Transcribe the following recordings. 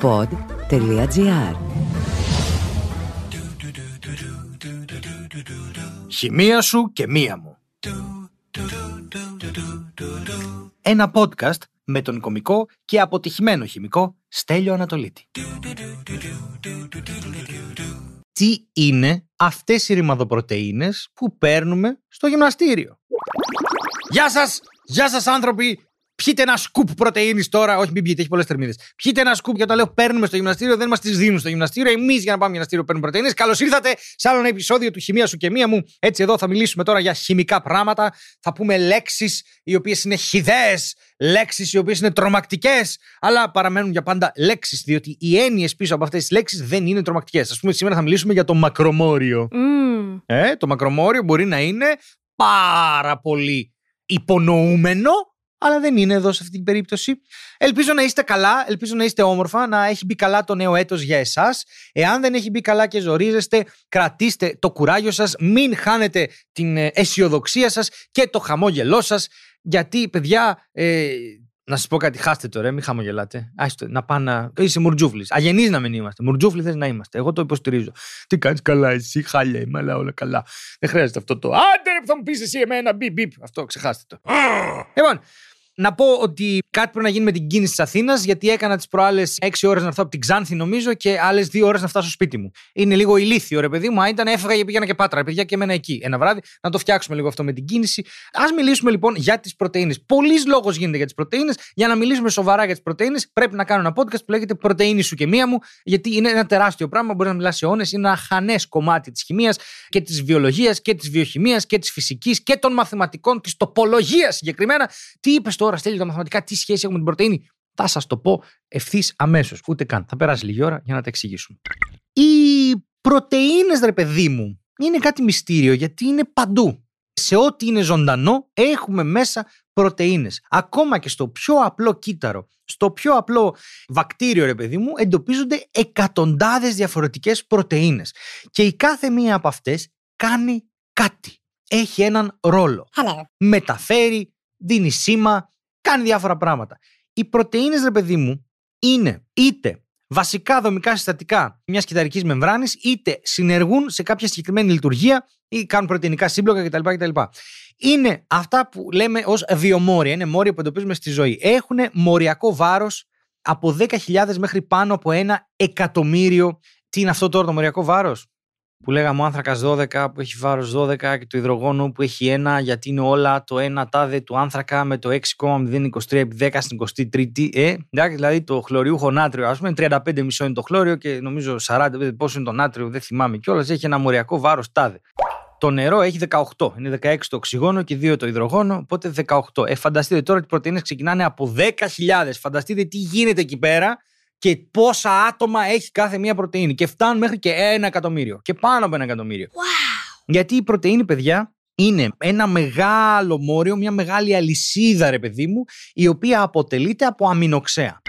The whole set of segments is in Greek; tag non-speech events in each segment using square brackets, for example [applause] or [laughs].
pod.gr Χημεία σου και μία μου. Ένα podcast με τον κομικό και αποτυχημένο χημικό Στέλιο Ανατολίτη. Τι είναι αυτές οι ρημαδοπρωτεΐνες που παίρνουμε στο γυμναστήριο; Γεια σας! Γεια σας άνθρωποι! Πιείτε ένα σκουπ πρωτενη τώρα. Όχι, μην πιείτε, έχει πολλές θερμίδες. Πιείτε ένα σκουπ και όταν λέω παίρνουμε στο γυμναστήριο, δεν μας τις δίνουν στο γυμναστήριο. Εμείς για να πάμε γυμναστήριο παίρνουμε πρωτενε. Καλώς ήρθατε σε άλλο ένα επεισόδιο του Χημεία σου και μία μου. Έτσι, εδώ θα μιλήσουμε τώρα για χημικά πράγματα. Θα πούμε λέξεις οι οποίες είναι χιδαίε, λέξεις οι οποίες είναι τρομακτικές, αλλά παραμένουν για πάντα λέξεις, διότι οι έννοιες πίσω από αυτές τις λέξεις δεν είναι τρομακτικές. Α πούμε, σήμερα θα μιλήσουμε για το μακρομόριο. Mm. Ε, το μακρομόριο μπορεί να είναι πάρα πολύ υπονοούμενο αλλά δεν είναι εδώ σε αυτή την περίπτωση. Ελπίζω να είστε καλά, ελπίζω να είστε όμορφα, να έχει μπει καλά το νέο έτος για εσάς. Εάν δεν έχει μπει καλά και ζορίζεστε, κρατήστε το κουράγιο σας, μην χάνετε την ε, αισιοδοξία σας και το χαμόγελό σας, γιατί παιδιά, ε, να σας πω κάτι, χάστε το ρε, μην χαμογελάτε. Άστε, να πάνε να. Είσαι μουρτζούφλης. Αγενείς να μην είμαστε. Μουρτζούφλοι θες να είμαστε. Εγώ το υποστηρίζω. Τι κάνεις καλά, εσύ, χάλια είμαι, αλλά όλα καλά. Δεν χρειάζεται αυτό το. Άντε, θα μου πεις εσύ εμένα, μπιπ, μπιπ. Αυτό, ξεχάστε το. Λοιπόν, να πω ότι κάτι πρέπει να γίνει με την κίνηση της Αθήνας, γιατί έκανα τις προάλλες 6 ώρες να έρθω από την Ξάνθη, νομίζω, και άλλες 2 ώρες να φτάσω στο σπίτι μου. Είναι λίγο ηλίθιο, ρε παιδί μου. Αν ήταν, έφυγα και πήγαινα και πάτρα, ρε παιδιά, και εμένα εκεί ένα βράδυ. Να το φτιάξουμε λίγο αυτό με την κίνηση. Α μιλήσουμε λοιπόν για τις πρωτενε. Πολλής λόγος γίνεται για τις πρωτενε. Για να μιλήσουμε σοβαρά για τις πρωτενε, πρέπει να κάνω ένα podcast που λέγεται Πρωτενη σου και μία μου, γιατί είναι ένα τεράστιο πράγμα. Μπορεί να μιλάς σε αιώνες. Είναι ένα χανέ κομμάτι της χημίας και της βιολογίας και της βιοχημίας και της φυσικής και των μαθηματικών, της τοπολογίας συγκεκριμένα. Τι είπες τώρα, στέλνει τα μαθηματικά, τι σχέση έχουμε με την πρωτενη. Θα σας το πω ευθύς αμέσως. Ούτε καν. Θα περάσει λίγη ώρα για να τα εξηγήσουμε. Οι πρωτενε, ρε παιδί μου, είναι κάτι μυστήριο γιατί είναι παντού. Σε ό,τι είναι ζωντανό έχουμε μέσα πρωτεΐνες. Ακόμα και στο πιο απλό κύτταρο, στο πιο απλό βακτήριο ρε παιδί μου, εντοπίζονται εκατοντάδες διαφορετικές πρωτεΐνες. Και η κάθε μία από αυτές κάνει κάτι. Έχει έναν ρόλο. Μεταφέρει, δίνει σήμα, κάνει διάφορα πράγματα. Οι πρωτεΐνες ρε παιδί μου είναι είτε βασικά δομικά συστατικά μιας κυταρικής μεμβράνης, είτε συνεργούν σε κάποια συγκεκριμένη λειτουργία ή κάνουν πρωτεϊνικά σύμπλοκα κτλ. κτλ. Είναι αυτά που λέμε ως βιομόρια. Είναι μόρια που εντοπίζουμε στη ζωή. Έχουν μοριακό βάρος από 10.000 μέχρι πάνω από ένα εκατομμύριο. Τι είναι αυτό τώρα το μοριακό βάρος, που λέγαμε ο άνθρακας 12 που έχει βάρος 12 και το υδρογόνο που έχει 1 γιατί είναι όλα το 1 τάδε του άνθρακα με το 6,023 επί 10 στην 23η. Ε, δηλαδή το χλωριούχο νάτριο, ας πούμε, 35 μισό είναι το χλώριο και νομίζω 45 πόσο είναι το νάτριο, δεν θυμάμαι κιόλας. Έχει ένα μοριακό βάρος τάδε. Το νερό έχει 18. Είναι 16 το οξυγόνο και 2 το υδρογόνο, οπότε 18. Ε, φανταστείτε τώρα ότι οι πρωτενε ξεκινάνε από 10.000. Φανταστείτε τι γίνεται εκεί πέρα και πόσα άτομα έχει κάθε μία πρωτενη. Και φτάνουν μέχρι και ένα εκατομμύριο. Και πάνω από ένα εκατομμύριο. Wow. Γιατί η πρωτενη, παιδιά, είναι ένα μεγάλο μόριο, μια μεγάλη αλυσίδα, ρε παιδί μου, η οποία αποτελείται από αμινοξέα.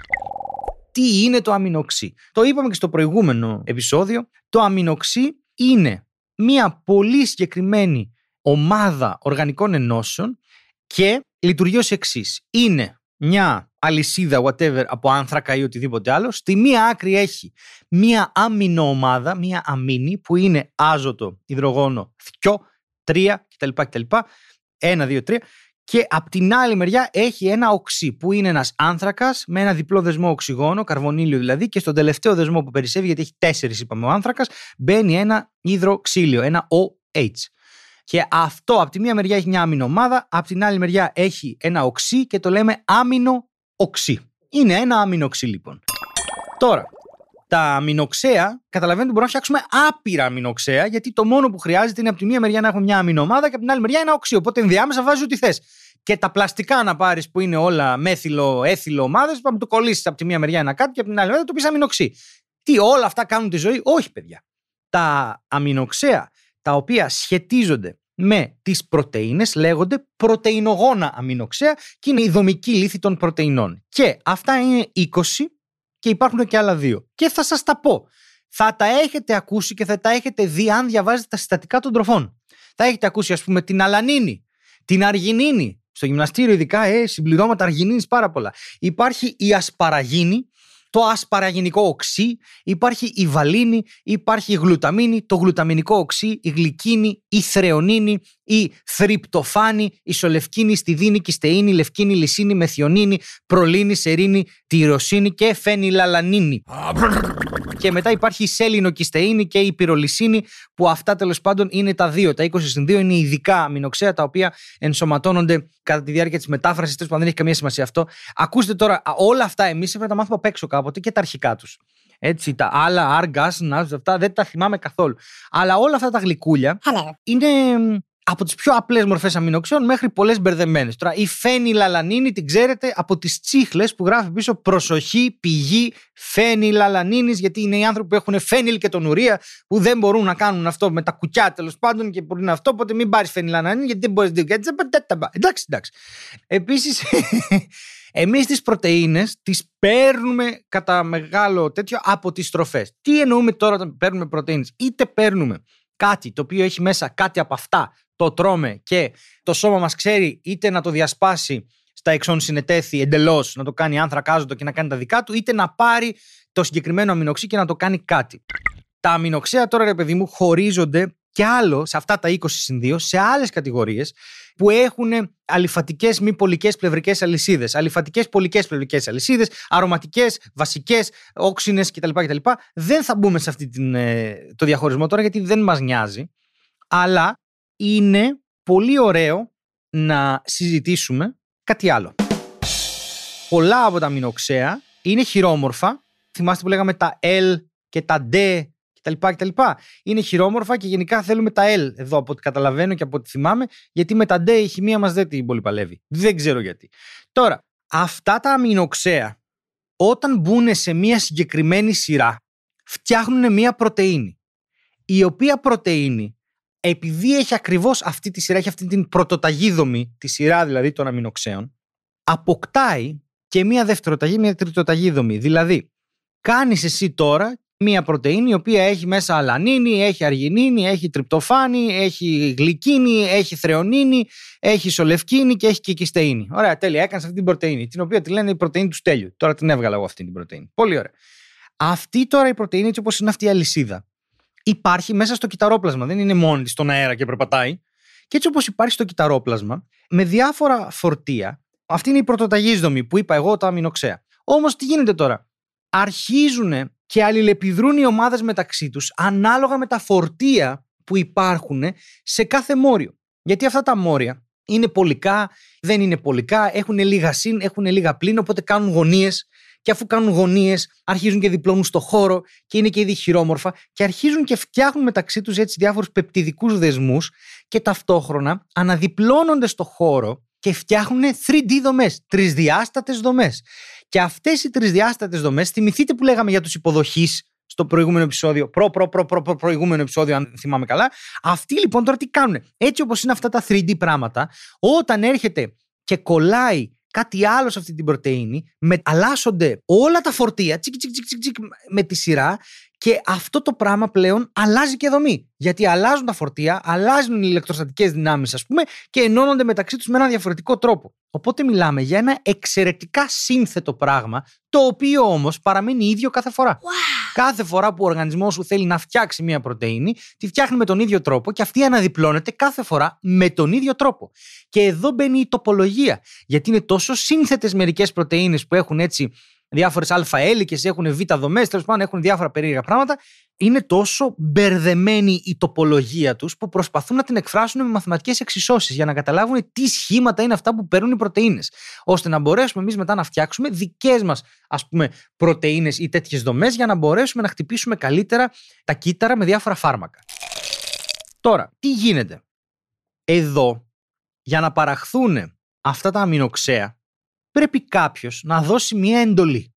Τι είναι το αμινοξύ; Το είπαμε και στο προηγούμενο επεισόδιο. Το αμινοξύ είναι μια πολύ συγκεκριμένη ομάδα οργανικών ενώσεων και λειτουργεί ως εξής. Είναι μια αλυσίδα, whatever, από άνθρακα ή οτιδήποτε άλλο. Στη μία άκρη έχει μία αμινοομάδα, μία αμίνη που είναι άζωτο, υδρογόνο, θκιό, τρία κτλ. κτλ. Ένα, δύο, τρία. Και απ' την άλλη μεριά έχει ένα οξύ που είναι ένας άνθρακας με ένα διπλό δεσμό οξυγόνο, καρβονίλιο δηλαδή, και στον τελευταίο δεσμό που περισσεύει, γιατί έχει τέσσερις είπαμε ο άνθρακας, μπαίνει ένα υδροξύλιο, ένα OH. Και αυτό από τη μία μεριά έχει μια αμινομάδα, από την άλλη μεριά έχει ένα οξύ και το λέμε άμινο οξύ. Είναι ένα αμινοξύ λοιπόν. Τώρα, τα αμινοξέα, καταλαβαίνετε μπορούμε να φτιάξουμε άπειρα αμινοξέα, γιατί το μόνο που χρειάζεται είναι από τη μία μεριά να έχουμε μια αμινομάδα και από την άλλη μεριά ένα οξύ. Οπότε ενδιάμεσα βάζει ό,τι θες. Και τα πλαστικά να πάρεις που είναι όλα μέθυλο, έθυλο ομάδες, πάμε το κολλήσεις από τη μία μεριά ένα κάτι και από την άλλη μεριά το πεις αμινοξύ. Τι όλα αυτά κάνουν τη ζωή, όχι παιδιά. Τα αμινοξέα τα οποία σχετίζονται με τις πρωτεΐνες λέγονται πρωτεϊνογόνα αμινοξέα και είναι η δομική λύθη των πρωτεϊνών. Και αυτά είναι 20 και υπάρχουν και άλλα δύο. Και θα σας τα πω. Θα τα έχετε ακούσει και θα τα έχετε δει αν διαβάζετε τα συστατικά των τροφών. Θα έχετε ακούσει ας πούμε την αλανίνη, την αργινίνη. Στο γυμναστήριο ειδικά ε, συμπληρώματα αργινίνης πάρα πολλά. Υπάρχει η ασπαραγίνη το ασπαραγινικό οξύ, υπάρχει η βαλίνη, υπάρχει η γλουταμίνη, το γλουταμινικό οξύ, η γλυκίνη, η θρεονίνη, η θρυπτοφάνη, η σολευκίνη, στιδίνη, κιστεΐνη, λευκίνη, λυσίνη, μεθιονίνη, προλίνη, σερίνη, τυροσίνη και φενιλαλανίνη. και μετά υπάρχει η σέλινο-κιστεΐνη και η πυρολυσίνη, που αυτά τέλος πάντων είναι τα δύο. Τα 20 συν 2 είναι ειδικά αμινοξέα τα οποία ενσωματώνονται κατά τη διάρκεια της μετάφρασης. Τέλος πάντων, δεν έχει καμία σημασία αυτό. Ακούστε τώρα, όλα αυτά εμείς έπρεπε να τα μάθουμε απ' έξω κάποτε και τα αρχικά τους. Έτσι, τα άλλα, άργα, αυτά δεν τα θυμάμαι καθόλου. Αλλά όλα αυτά τα γλυκούλια είναι από τις πιο απλές μορφές αμινοξέων μέχρι πολλές μπερδεμένες. Τώρα, η φένη λαλανίνη την ξέρετε από τις τσίχλες που γράφει πίσω προσοχή, πηγή, φένη λαλανίνης, γιατί είναι οι άνθρωποι που έχουν φένιλ και τον ουρία που δεν μπορούν να κάνουν αυτό με τα κουκιά τέλος πάντων και μπορεί να αυτό. Οπότε μην πάρεις φένη λαλανίνη γιατί δεν μπορείς να Εντάξει, εντάξει. Επίσης, [laughs] εμείς τις πρωτενε τις παίρνουμε κατά μεγάλο τέτοιο από τις τροφέ. Τι εννοούμε τώρα όταν παίρνουμε πρωτενε, είτε παίρνουμε κάτι το οποίο έχει μέσα κάτι από αυτά το τρώμε και το σώμα μας ξέρει είτε να το διασπάσει στα εξών συνετέθη εντελώς, να το κάνει άνθρακάζωτο και να κάνει τα δικά του, είτε να πάρει το συγκεκριμένο αμινοξύ και να το κάνει κάτι. Τα αμινοξέα τώρα, ρε παιδί μου, χωρίζονται και άλλο σε αυτά τα 20 συν 2 σε άλλες κατηγορίες που έχουν αλυφατικές μη πολικές πλευρικές αλυσίδες, αλυφατικές πολικές πλευρικές αλυσίδες, αρωματικές, βασικές, όξινες κτλ, κτλ. Δεν θα μπούμε σε αυτή την, ε, το διαχωρισμό τώρα γιατί δεν μας νοιάζει. Αλλά είναι πολύ ωραίο να συζητήσουμε κάτι άλλο. Πολλά από τα μηνοξέα είναι χειρόμορφα. Θυμάστε που λέγαμε τα L και τα D κτλ. κτλ. Είναι χειρόμορφα και γενικά θέλουμε τα L εδώ από ό,τι καταλαβαίνω και από ό,τι θυμάμαι, γιατί με τα D η χημεία μας δεν την πολύ παλεύει. Δεν ξέρω γιατί. Τώρα, αυτά τα αμινοξέα όταν μπουν σε μια συγκεκριμένη σειρά φτιάχνουν μια πρωτεΐνη η οποία πρωτεΐνη επειδή έχει ακριβώς αυτή τη σειρά, έχει αυτή την πρωτοταγίδομη, τη σειρά δηλαδή των αμινοξέων, αποκτάει και μία δευτεροταγή, μία τριτοταγή δομή. Δηλαδή, κάνεις εσύ τώρα μία πρωτεΐνη η οποία έχει μέσα αλανίνη, έχει αργινίνη, έχει τριπτοφάνη, έχει γλυκίνη, έχει θρεονίνη, έχει σολευκίνη και έχει και κιστεΐνη. Ωραία, τέλεια, έκανες αυτή την πρωτεΐνη, την οποία τη λένε η πρωτεΐνη του στέλιου. Τώρα την έβγαλα εγώ αυτή την πρωτεΐνη. Πολύ ωραία. Αυτή τώρα η πρωτεΐνη, έτσι όπως είναι αυτή η αλυσίδα, υπάρχει μέσα στο κυταρόπλασμα. Δεν είναι μόνη της στον αέρα και περπατάει. Και έτσι όπως υπάρχει στο κυταρόπλασμα, με διάφορα φορτία, αυτή είναι η πρωτοταγής δομή που είπα εγώ τα αμινοξέα. Όμως τι γίνεται τώρα; Αρχίζουν και αλληλεπιδρούν οι ομάδες μεταξύ τους ανάλογα με τα φορτία που υπάρχουν σε κάθε μόριο. Γιατί αυτά τα μόρια είναι πολικά, δεν είναι πολικά, έχουν λίγα συν, έχουν λίγα πλήν, οπότε κάνουν γωνίες και αφού κάνουν γωνίες, αρχίζουν και διπλώνουν στο χώρο και είναι και ήδη χειρόμορφα και αρχίζουν και φτιάχνουν μεταξύ τους έτσι διάφορους πεπτιδικούς δεσμούς και ταυτόχρονα αναδιπλώνονται στο χώρο και φτιάχνουν 3D δομές, τρισδιάστατες δομές. Και αυτές οι τρισδιάστατες δομές, θυμηθείτε που λέγαμε για τους υποδοχείς στο προηγούμενο επεισόδιο, προ, προ, προ, προ, προ, προηγούμενο επεισόδιο, αν θυμάμαι καλά. Αυτοί λοιπόν τώρα τι κάνουν. Έτσι όπως είναι αυτά τα 3D πράγματα, όταν έρχεται και κολλάει κάτι άλλο σε αυτή την πρωτεΐνη, μεταλλάσσονται όλα τα φορτία τσικ, τσικ, τσικ, τσικ, με τη σειρά και αυτό το πράγμα πλέον αλλάζει και δομή. Γιατί αλλάζουν τα φορτία, αλλάζουν οι ηλεκτροστατικές δυνάμεις, ας πούμε, και ενώνονται μεταξύ τους με έναν διαφορετικό τρόπο. Οπότε μιλάμε για ένα εξαιρετικά σύνθετο πράγμα, το οποίο όμως παραμένει ίδιο κάθε φορά. Κάθε φορά που ο οργανισμός σου θέλει να φτιάξει μια πρωτενη, τη φτιάχνει με τον ίδιο τρόπο και αυτή αναδιπλώνεται κάθε φορά με τον ίδιο τρόπο. Και εδώ μπαίνει η τοπολογία. Γιατί είναι τόσο σύνθετες μερικές πρωτενε που έχουν έτσι διάφορες αλφαέλικε, έχουν β' δομές, τέλος πάντων έχουν διάφορα περίεργα πράγματα. Είναι τόσο μπερδεμένη η τοπολογία τους που προσπαθούν να την εκφράσουν με μαθηματικές εξισώσεις για να καταλάβουν τι σχήματα είναι αυτά που παίρνουν οι πρωτενε. ώστε να μπορέσουμε εμείς μετά να φτιάξουμε δικές μας ας πούμε πρωτενε ή τέτοιες δομές για να μπορέσουμε να χτυπήσουμε καλύτερα τα κύτταρα με διάφορα φάρμακα. Τώρα, τι γίνεται; Εδώ, για να παραχθούν αυτά τα αμινοξέα, πρέπει κάποιος να δώσει μια εντολή.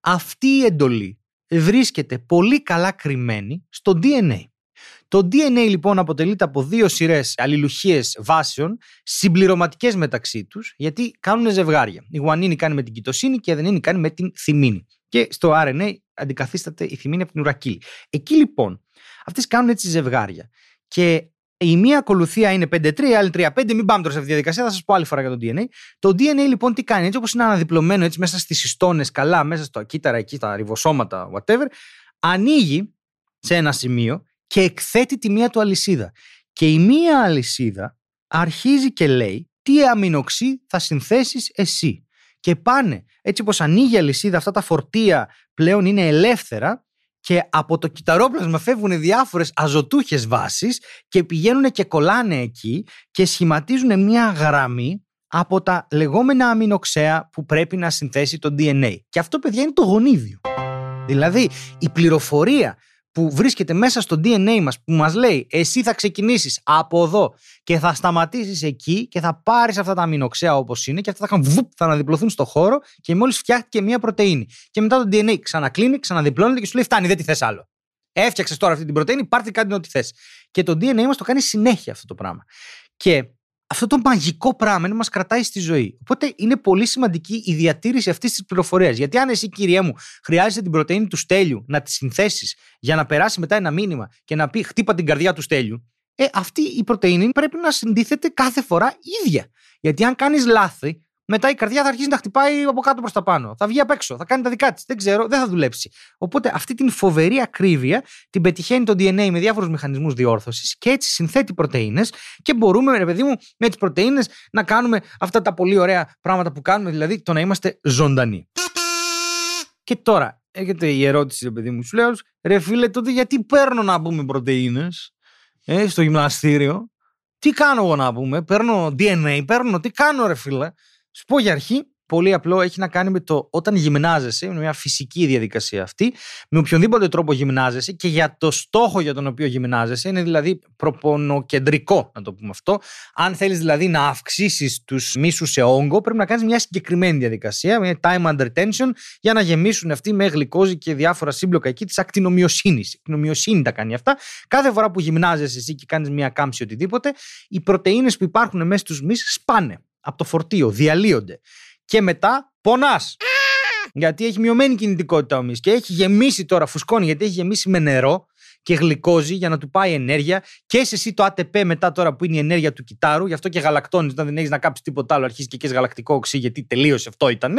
Αυτή η εντολή βρίσκεται πολύ καλά κρυμμένη στο DNA. Το DNA λοιπόν αποτελείται από δύο σειρές αλληλουχίες βάσεων, συμπληρωματικές μεταξύ τους, γιατί κάνουν ζευγάρια. Η γουανίνη κάνει με την κοιτοσύνη και η αδενίνη κάνει με την θυμίνη. Και στο RNA αντικαθίσταται η θυμίνη από την ουρακίλη. Εκεί λοιπόν, αυτές κάνουν έτσι ζευγάρια. Και Η μία ακολουθία είναι 5-3, η άλλη 3-5. Μην πάμε τώρα σε αυτή τη διαδικασία, θα σας πω άλλη φορά για το DNA. Το DNA λοιπόν τι κάνει, έτσι όπως είναι αναδιπλωμένο έτσι μέσα στις ιστόνες, καλά, μέσα στο κύτταρα εκεί, τα ριβοσώματα, whatever, ανοίγει σε ένα σημείο και εκθέτει τη μία του αλυσίδα. Και η μία αλυσίδα αρχίζει και λέει τι αμινοξύ θα συνθέσεις εσύ. Και πάνε, έτσι όπως ανοίγει η αλυσίδα, αυτά τα φορτία πλέον είναι ελεύθερα και από το κυταρόπλασμα φεύγουν διάφορες αζωτούχες βάσεις και πηγαίνουν και κολλάνε εκεί και σχηματίζουν μια γραμμή από τα λεγόμενα αμινοξέα που πρέπει να συνθέσει το DNA. Και αυτό, παιδιά, είναι το γονίδιο. Δηλαδή, η πληροφορία που βρίσκεται μέσα στο DNA μας που μας λέει εσύ θα ξεκινήσεις από εδώ και θα σταματήσεις εκεί και θα πάρεις αυτά τα αμινοξέα όπως είναι και αυτά θα, βουπ, θα αναδιπλωθούν στο χώρο και μόλις φτιάχτηκε μια πρωτεΐνη. Και μετά το DNA ξανακλίνει, ξαναδιπλώνεται και σου λέει φτάνει δεν τη θες άλλο. Έφτιαξες τώρα αυτή την πρωτεΐνη, πάρτε κάτι ό,τι θες. Και το DNA μας το κάνει συνέχεια αυτό το πράγμα. Και αυτό το μαγικό πράγμα μας κρατάει στη ζωή. Οπότε είναι πολύ σημαντική η διατήρηση αυτής της πληροφορίας. Γιατί αν εσύ, κύριέ μου, χρειάζεσαι την πρωτενη του στέλιου να τη συνθέσεις για να περάσει μετά ένα μήνυμα και να πει χτύπα την καρδιά του στέλιου, ε, αυτή η πρωτενη πρέπει να συντίθεται κάθε φορά ίδια. Γιατί αν κάνεις λάθη, μετά η καρδιά θα αρχίσει να χτυπάει από κάτω προς τα πάνω. Θα βγει απ' έξω, θα κάνει τα δικά της. Δεν ξέρω, δεν θα δουλέψει. Οπότε αυτή την φοβερή ακρίβεια την πετυχαίνει το DNA με διάφορους μηχανισμούς διόρθωσης και έτσι συνθέτει πρωτενε και μπορούμε, ρε παιδί μου, με τις πρωτενε να κάνουμε αυτά τα πολύ ωραία πράγματα που κάνουμε, δηλαδή το να είμαστε ζωντανοί. Και τώρα έρχεται η ερώτηση, ρε παιδί μου, σου λέω, ρε φίλε, τότε γιατί παίρνω να πούμε πρωτενε ε, στο γυμναστήριο; Τι κάνω εγώ να πούμε, παίρνω DNA, παίρνω, τι κάνω ρε φίλε; Σου πω για αρχή, πολύ απλό, έχει να κάνει με το όταν γυμνάζεσαι, είναι μια φυσική διαδικασία αυτή, με οποιονδήποτε τρόπο γυμνάζεσαι και για το στόχο για τον οποίο γυμνάζεσαι, είναι δηλαδή προπονοκεντρικό, να το πούμε αυτό. Αν θέλεις δηλαδή να αυξήσεις τους μίσους σε όγκο, πρέπει να κάνεις μια συγκεκριμένη διαδικασία, μια time under tension, για να γεμίσουν αυτοί με γλυκόζη και διάφορα σύμπλοκα εκεί της ακτινομιοσύνης. Η ακτινομιοσύνη τα κάνει αυτά. Κάθε φορά που γυμνάζεσαι εσύ και κάνεις μια κάμψη οτιδήποτε, οι πρωτενε που υπάρχουν μέσα στους μυς σπάνε από το φορτίο, διαλύονται. Και μετά πονάς. Γιατί έχει μειωμένη κινητικότητα ο μυς και έχει γεμίσει τώρα, φουσκώνει γιατί έχει γεμίσει με νερό και γλυκόζει για να του πάει ενέργεια και σε εσύ το ATP μετά τώρα που είναι η ενέργεια του κυτάρου, γι' αυτό και γαλακτώνεις όταν δεν έχεις να κάψεις τίποτα άλλο, αρχίζεις και έχει γαλακτικό οξύ, γιατί τελείωσε αυτό ήταν.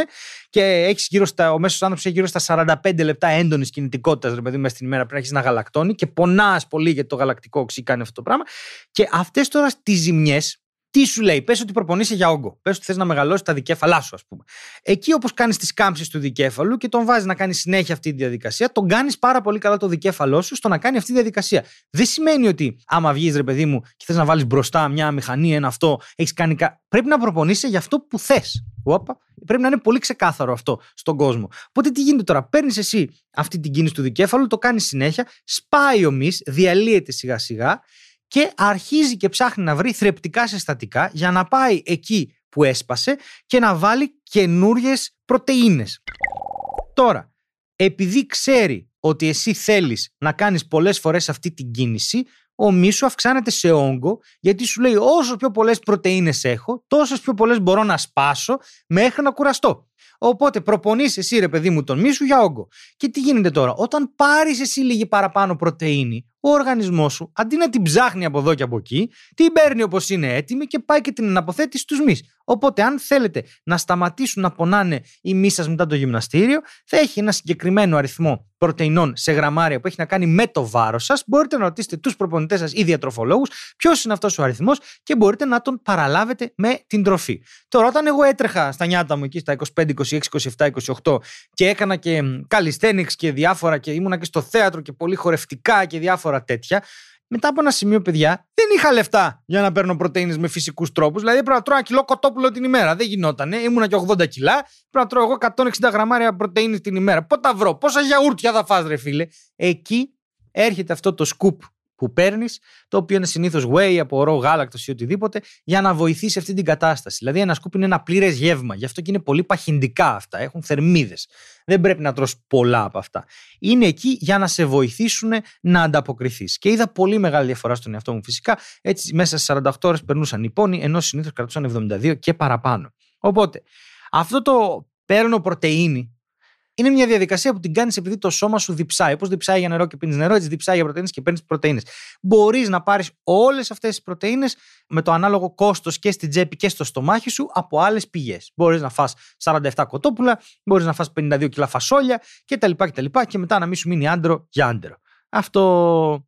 Και έχεις γύρω στα, ο μέσος άνθρωπος έχει γύρω στα 45 λεπτά έντονης κινητικότητας, ρε παιδί, μέσα στην ημέρα πριν αρχίσει να γαλακτώνει και πονάς πολύ γιατί το γαλακτικό οξύ κάνει αυτό το πράγμα. Και αυτές τώρα τι ζημιές τι σου λέει, πες ότι προπονείσαι για όγκο. Πες ότι θες να μεγαλώσεις τα δικέφαλά σου, ας πούμε. Εκεί όπως κάνεις τις κάμψεις του δικέφαλου και τον βάζεις να κάνει συνέχεια αυτή τη διαδικασία, τον κάνεις πάρα πολύ καλά το δικέφαλό σου στο να κάνει αυτή τη διαδικασία. Δεν σημαίνει ότι άμα βγεις, ρε παιδί μου, και θες να βάλεις μπροστά μια μηχανή, ένα αυτό, έχεις κάνει. Κα... Πρέπει να προπονείσαι για αυτό που θες. Πρέπει να είναι πολύ ξεκάθαρο αυτό στον κόσμο. Οπότε τι γίνεται τώρα, παίρνεις εσύ αυτή την κίνηση του δικέφαλου, το κάνεις συνέχεια, σπάει ο μυς, διαλύεται σιγά σιγά και αρχίζει και ψάχνει να βρει θρεπτικά συστατικά για να πάει εκεί που έσπασε και να βάλει καινούριες πρωτεΐνες. Τώρα, επειδή ξέρει ότι εσύ θέλεις να κάνεις πολλές φορές αυτή την κίνηση, ο μίσου αυξάνεται σε όγκο, γιατί σου λέει όσο πιο πολλές πρωτεΐνες έχω, τόσες πιο πολλές μπορώ να σπάσω μέχρι να κουραστώ. Οπότε προπονείς εσύ, ρε παιδί μου, τον μίσου για όγκο. Και τι γίνεται τώρα, όταν πάρεις εσύ λίγη παραπάνω πρωτενη, ο οργανισμός σου αντί να την ψάχνει από εδώ και από εκεί, την παίρνει όπως είναι έτοιμη και πάει και την αναποθέτει στους μυς. Οπότε, αν θέλετε να σταματήσουν να πονάνε οι μυς σας μετά το γυμναστήριο, θα έχει ένα συγκεκριμένο αριθμό πρωτεϊνών σε γραμμάρια που έχει να κάνει με το βάρος σας. Μπορείτε να ρωτήσετε τους προπονητές σας ή διατροφολόγους ποιος είναι αυτός ο αριθμός και μπορείτε να τον παραλάβετε με την τροφή. Τώρα, όταν εγώ έτρεχα στα νιάτα μου εκεί στα 25, 26, 27, 28 και έκανα και calisthenics και διάφορα και ήμουνα και στο θέατρο και πολύ χορευτικά και διάφορα τέτοια. Μετά από ένα σημείο, παιδιά, δεν είχα λεφτά για να παίρνω πρωτενε με φυσικούς τρόπους. Δηλαδή, πρέπει να τρώω ένα κιλό κοτόπουλο την ημέρα. Δεν γινόταν. Ήμουνα και 80 κιλά. Πρέπει να τρώω εγώ 160 γραμμάρια πρωτενη την ημέρα. Πότε τα βρω, πόσα γιαούρτια θα φας, ρε φίλε; Εκεί έρχεται αυτό το σκουπ που παίρνεις, το οποίο είναι συνήθως whey από ορό γάλακτο ή οτιδήποτε, για να βοηθήσει αυτή την κατάσταση. Δηλαδή, ένα σκουπ είναι ένα πλήρες γεύμα. Γι' αυτό και είναι πολύ παχυντικά αυτά. Έχουν θερμίδες. Δεν πρέπει να τρως πολλά από αυτά. Είναι εκεί για να σε βοηθήσουν να ανταποκριθείς. Και είδα πολύ μεγάλη διαφορά στον εαυτό μου φυσικά. Έτσι, μέσα σε 48 ώρες περνούσαν οι πόνοι, ενώ συνήθως κρατούσαν 72 και παραπάνω. Οπότε, αυτό το παίρνω πρωτενη είναι μια διαδικασία που την κάνεις επειδή το σώμα σου διψάει. Όπως διψάει για νερό και πίνεις νερό, έτσι διψάει για πρωτενε και παίρνεις πρωτενε. Μπορείς να πάρεις όλες αυτές τις πρωτενε με το ανάλογο κόστος και στην τσέπη και στο στομάχι σου από άλλες πηγές. Μπορείς να φας 47 κοτόπουλα, μπορείς να φας 52 κιλά φασόλια κτλ. Και, και μετά να μην σου μείνει άντρο για άντρο. Αυτό.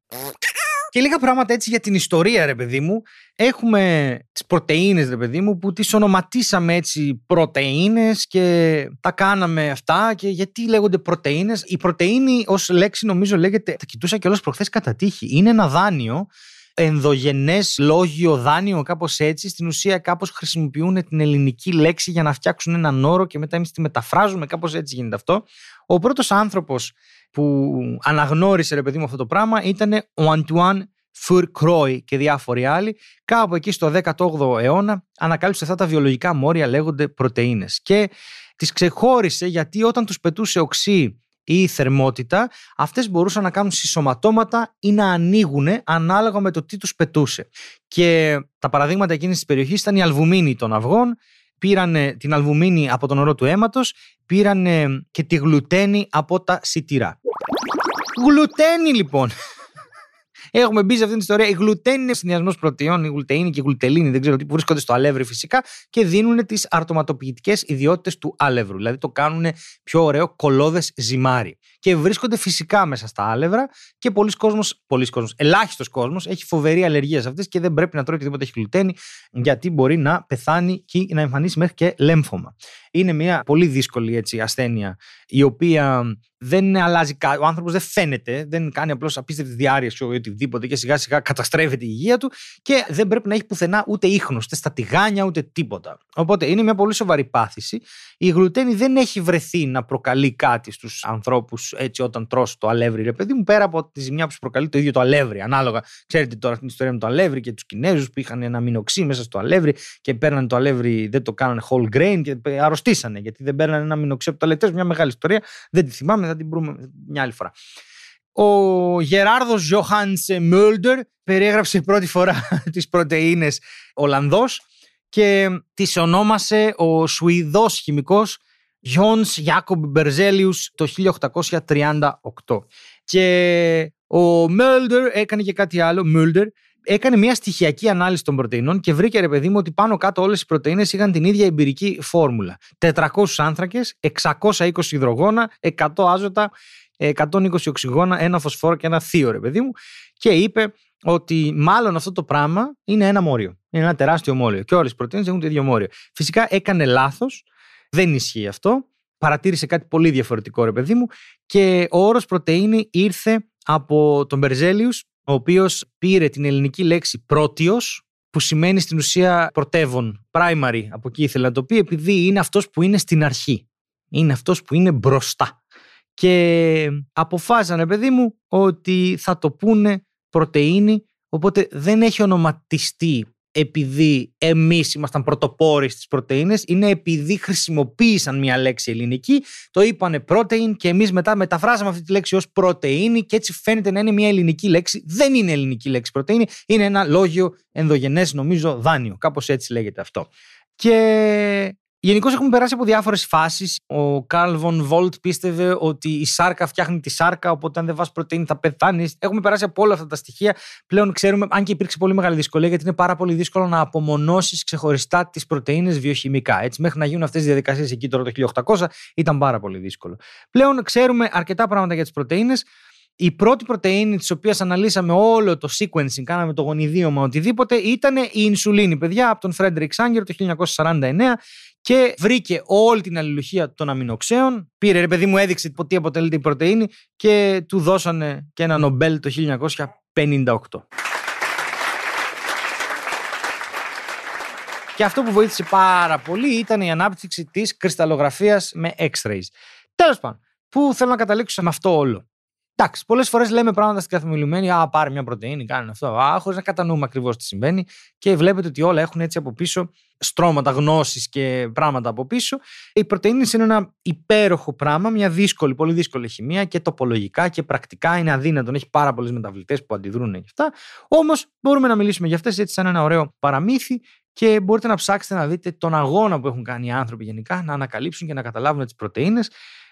Και λίγα πράγματα έτσι για την ιστορία, ρε παιδί μου. Έχουμε τις πρωτενε, ρε παιδί μου, που τις ονοματίσαμε έτσι πρωτενε και τα κάναμε αυτά. Και γιατί λέγονται πρωτενε. Η πρωτενη ως λέξη, νομίζω, λέγεται. Τα κοιτούσα κιόλας προχθές κατά τύχη. Είναι ένα δάνειο ενδογενές λόγιο δάνειο, κάπως έτσι. Στην ουσία, κάπως χρησιμοποιούν την ελληνική λέξη για να φτιάξουν έναν όρο και μετά εμείς τη μεταφράζουμε. Κάπως έτσι γίνεται αυτό. Ο πρώτος άνθρωπος που αναγνώρισε, ρε παιδί μου, αυτό το πράγμα ήταν ο Αντουάν Φουρκρόι και διάφοροι άλλοι. Κάπου εκεί στο 18ο αιώνα ανακάλυψε αυτά τα βιολογικά μόρια λέγονται πρωτεΐνες και τις ξεχώρισε γιατί όταν τους πετούσε οξύ ή θερμότητα, αυτές μπορούσαν να κάνουν συσσωματώματα ή να ανοίγουν ανάλογα με το τι τους πετούσε. Και τα παραδείγματα εκείνης της περιοχής ήταν η αλβουμίνη των αυγών, πήραν την αλβουμίνη από τον ορό του αίματος, πήραν και τη γλουτένη από τα σιτηρά. Γλουτένη λοιπόν. Έχουμε μπει σε αυτήν την ιστορία. Η γλουτένη είναι συνδυασμός πρωτεϊνών, η γλουτεΐνη και η γλουτελίνη, δεν ξέρω τι, που βρίσκονται στο αλεύρι φυσικά και δίνουν τις αρτοματοποιητικές ιδιότητες του αλεύρου. Δηλαδή το κάνουν πιο ωραίο κολόδες ζυμάρι. Και βρίσκονται φυσικά μέσα στα άλευρα και πολλοί κόσμος, πολλοί κόσμος, ελάχιστος κόσμος έχει φοβερή αλλεργία σε αυτές και δεν πρέπει να τρώει οτιδήποτε έχει γλουτένη, γιατί μπορεί να πεθάνει και να εμφανίσει μέχρι και λέμφωμα. Είναι μια πολύ δύσκολη έτσι, ασθένεια, η οποία δεν αλλάζει κάτι. Ο άνθρωπος δεν φαίνεται, δεν κάνει απλώς απίστευτη διάρκεια ή οτιδήποτε και σιγά σιγά καταστρέφεται η υγεία του και δεν πρέπει να έχει πουθενά ούτε ίχνος, ούτε στα τηγάνια, ούτε τίποτα. Οπότε είναι μια πολύ σοβαρή πάθηση. Η γλουτένη δεν έχει βρεθεί να προκαλεί κάτι στους ανθρώπους έτσι όταν τρώσει το αλεύρι, ρε παιδί μου, πέρα από τη ζημιά που σου προκαλεί το ίδιο το αλεύρι. Ανάλογα, ξέρετε τώρα την ιστορία με το αλεύρι και τους Κινέζους που είχαν ένα μηνοξύ μέσα στο αλεύρι και παίρνανε το αλεύρι, δεν το κάνανε whole grain και αρρωστήσανε γιατί δεν παίρνανε ένα μηνοξύ από το αλεύρι. Μια μεγάλη ιστορία, δεν τη θυμάμαι, θα την βρούμε μια άλλη φορά. Ο Γεράρδος Γιωχάνσε Μούλτερ περιέγραψε πρώτη φορά [laughs] τις πρωτενε Ολλανδός και τις ονόμασε ο Σουηδός χημικός Γιόνς Ιάκομπ Μπερζέλιους το 1838. Και ο Μέλντερ έκανε και κάτι άλλο, Μούλτερ, έκανε μια στοιχειακή ανάλυση των πρωτεϊνών και βρήκε ρε παιδί μου ότι πάνω κάτω όλες οι πρωτεΐνες είχαν την ίδια εμπειρική φόρμουλα. 400 άνθρακες, 620 υδρογόνα, 100 άζωτα, 120 οξυγόνα, ένα φωσφόρο και ένα θείο ρε παιδί μου και είπε ότι μάλλον αυτό το πράγμα είναι ένα μόριο. Είναι ένα τεράστιο μόριο και όλες οι πρωτεΐνες έχουν το ίδιο μόριο. Φυσικά έκανε λάθος δεν ισχύει αυτό. Παρατήρησε κάτι πολύ διαφορετικό, ρε παιδί μου. Και ο όρος πρωτενη ήρθε από τον Μπερζέλιους, ο οποίος πήρε την ελληνική λέξη πρώτιος, που σημαίνει στην ουσία πρωτεύων, primary, από εκεί ήθελε να το πει, επειδή είναι αυτός που είναι στην αρχή. Είναι αυτός που είναι μπροστά. Και αποφάσισαν, παιδί μου, ότι θα το πούνε πρωτεΐνη, οπότε δεν έχει ονοματιστεί επειδή εμείς ήμασταν πρωτοπόροι στις πρωτενε, είναι επειδή χρησιμοποίησαν μια λέξη ελληνική, το είπανε protein και εμείς μετά μεταφράσαμε αυτή τη λέξη ως πρωτενη και έτσι φαίνεται να είναι μια ελληνική λέξη. Δεν είναι ελληνική λέξη πρωτενη, είναι ένα λόγιο ενδογενές, νομίζω, δάνειο. Κάπως έτσι λέγεται αυτό. Και Γενικώς έχουμε περάσει από διάφορες φάσεις. Ο Καρλ Βον Βόλτ πίστευε ότι η σάρκα φτιάχνει τη σάρκα, οπότε αν δεν βάζεις πρωτενη θα πεθάνεις. Έχουμε περάσει από όλα αυτά τα στοιχεία. Πλέον ξέρουμε, αν και υπήρξε πολύ μεγάλη δυσκολία, γιατί είναι πάρα πολύ δύσκολο να απομονώσεις ξεχωριστά τις πρωτενε βιοχημικά. Έτσι, μέχρι να γίνουν αυτές τι διαδικασίες εκεί τώρα το 1800 ήταν πάρα πολύ δύσκολο. Πλέον ξέρουμε αρκετά πράγματα για τις πρωτενε. Η πρώτη πρωτεΐνη της οποίας αναλύσαμε όλο το sequencing, κάναμε το γονιδίωμα, οτιδήποτε, ήταν η ινσουλίνη, παιδιά, από τον Φρέντερικ Σάγκερ το 1949 και βρήκε όλη την αλληλουχία των αμινοξέων. Πήρε, ρε παιδί μου, έδειξε τι αποτελείται η πρωτεΐνη και του δώσανε και ένα Νομπέλ το 1958. Και αυτό που βοήθησε πάρα πολύ ήταν η ανάπτυξη της κρυσταλλογραφίας με X-rays. Τέλος πάντων, πού θέλω να καταλήξω με αυτό όλο; Εντάξει, πολλές φορές λέμε πράγματα στην καθημερινή. Α, πάρε μια πρωτενη, κάνει αυτό. Α, χωρίς να κατανοούμε ακριβώς τι συμβαίνει. Και βλέπετε ότι όλα έχουν έτσι από πίσω στρώματα γνώσης και πράγματα από πίσω. Η πρωτενη είναι ένα υπέροχο πράγμα, μια δύσκολη, πολύ δύσκολη χημεία και τοπολογικά και πρακτικά είναι αδύνατον. Έχει πάρα πολλές μεταβλητές που αντιδρούν και αυτά. Όμως μπορούμε να μιλήσουμε για αυτές έτσι σαν ένα ωραίο παραμύθι και μπορείτε να ψάξετε να δείτε τον αγώνα που έχουν κάνει οι άνθρωποι γενικά να ανακαλύψουν και να καταλάβουν τις πρωτενε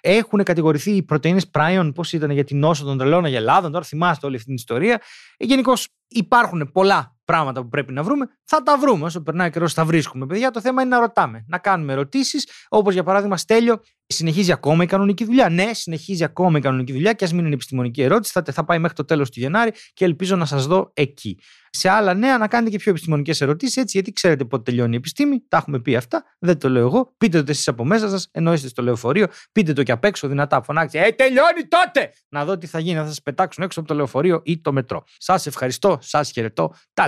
Έχουν κατηγορηθεί οι πρωτενε πράιον, πώς ήταν για την νόσο των τρελών αγελάδων. Τώρα θυμάστε όλη αυτή την ιστορία. Ε, Γενικώς υπάρχουν πολλά πράγματα που πρέπει να βρούμε. Θα τα βρούμε. Όσο περνάει ο καιρός, θα βρίσκουμε. Παιδιά, το θέμα είναι να ρωτάμε, να κάνουμε ερωτήσεις. Όπως για παράδειγμα, Στέλιο, συνεχίζει ακόμα η κανονική δουλειά; Ναι, συνεχίζει ακόμα η κανονική δουλειά και ας μην είναι επιστημονική ερώτηση. Θα, θα πάει μέχρι το τέλος του Γενάρη και ελπίζω να σας δω εκεί. Σε άλλα νέα, να κάνετε και πιο επιστημονικές ερωτήσεις, έτσι, γιατί ξέρετε πότε τελειώνει η επιστήμη. Τα έχουμε πει αυτά. Δεν το λέω εγώ. Πείτε το εσείς από μέσα σας, ενώ είστε στο λεωφορείο. Πείτε το και απ' έξω δυνατά. Φωνάξτε, Ε, τελειώνει τότε! Να δω τι θα γίνει, θα σας πετάξουν έξω από το λεωφορείο ή το μετρό. Σας ευχαριστώ, σας χαιρετώ. Τα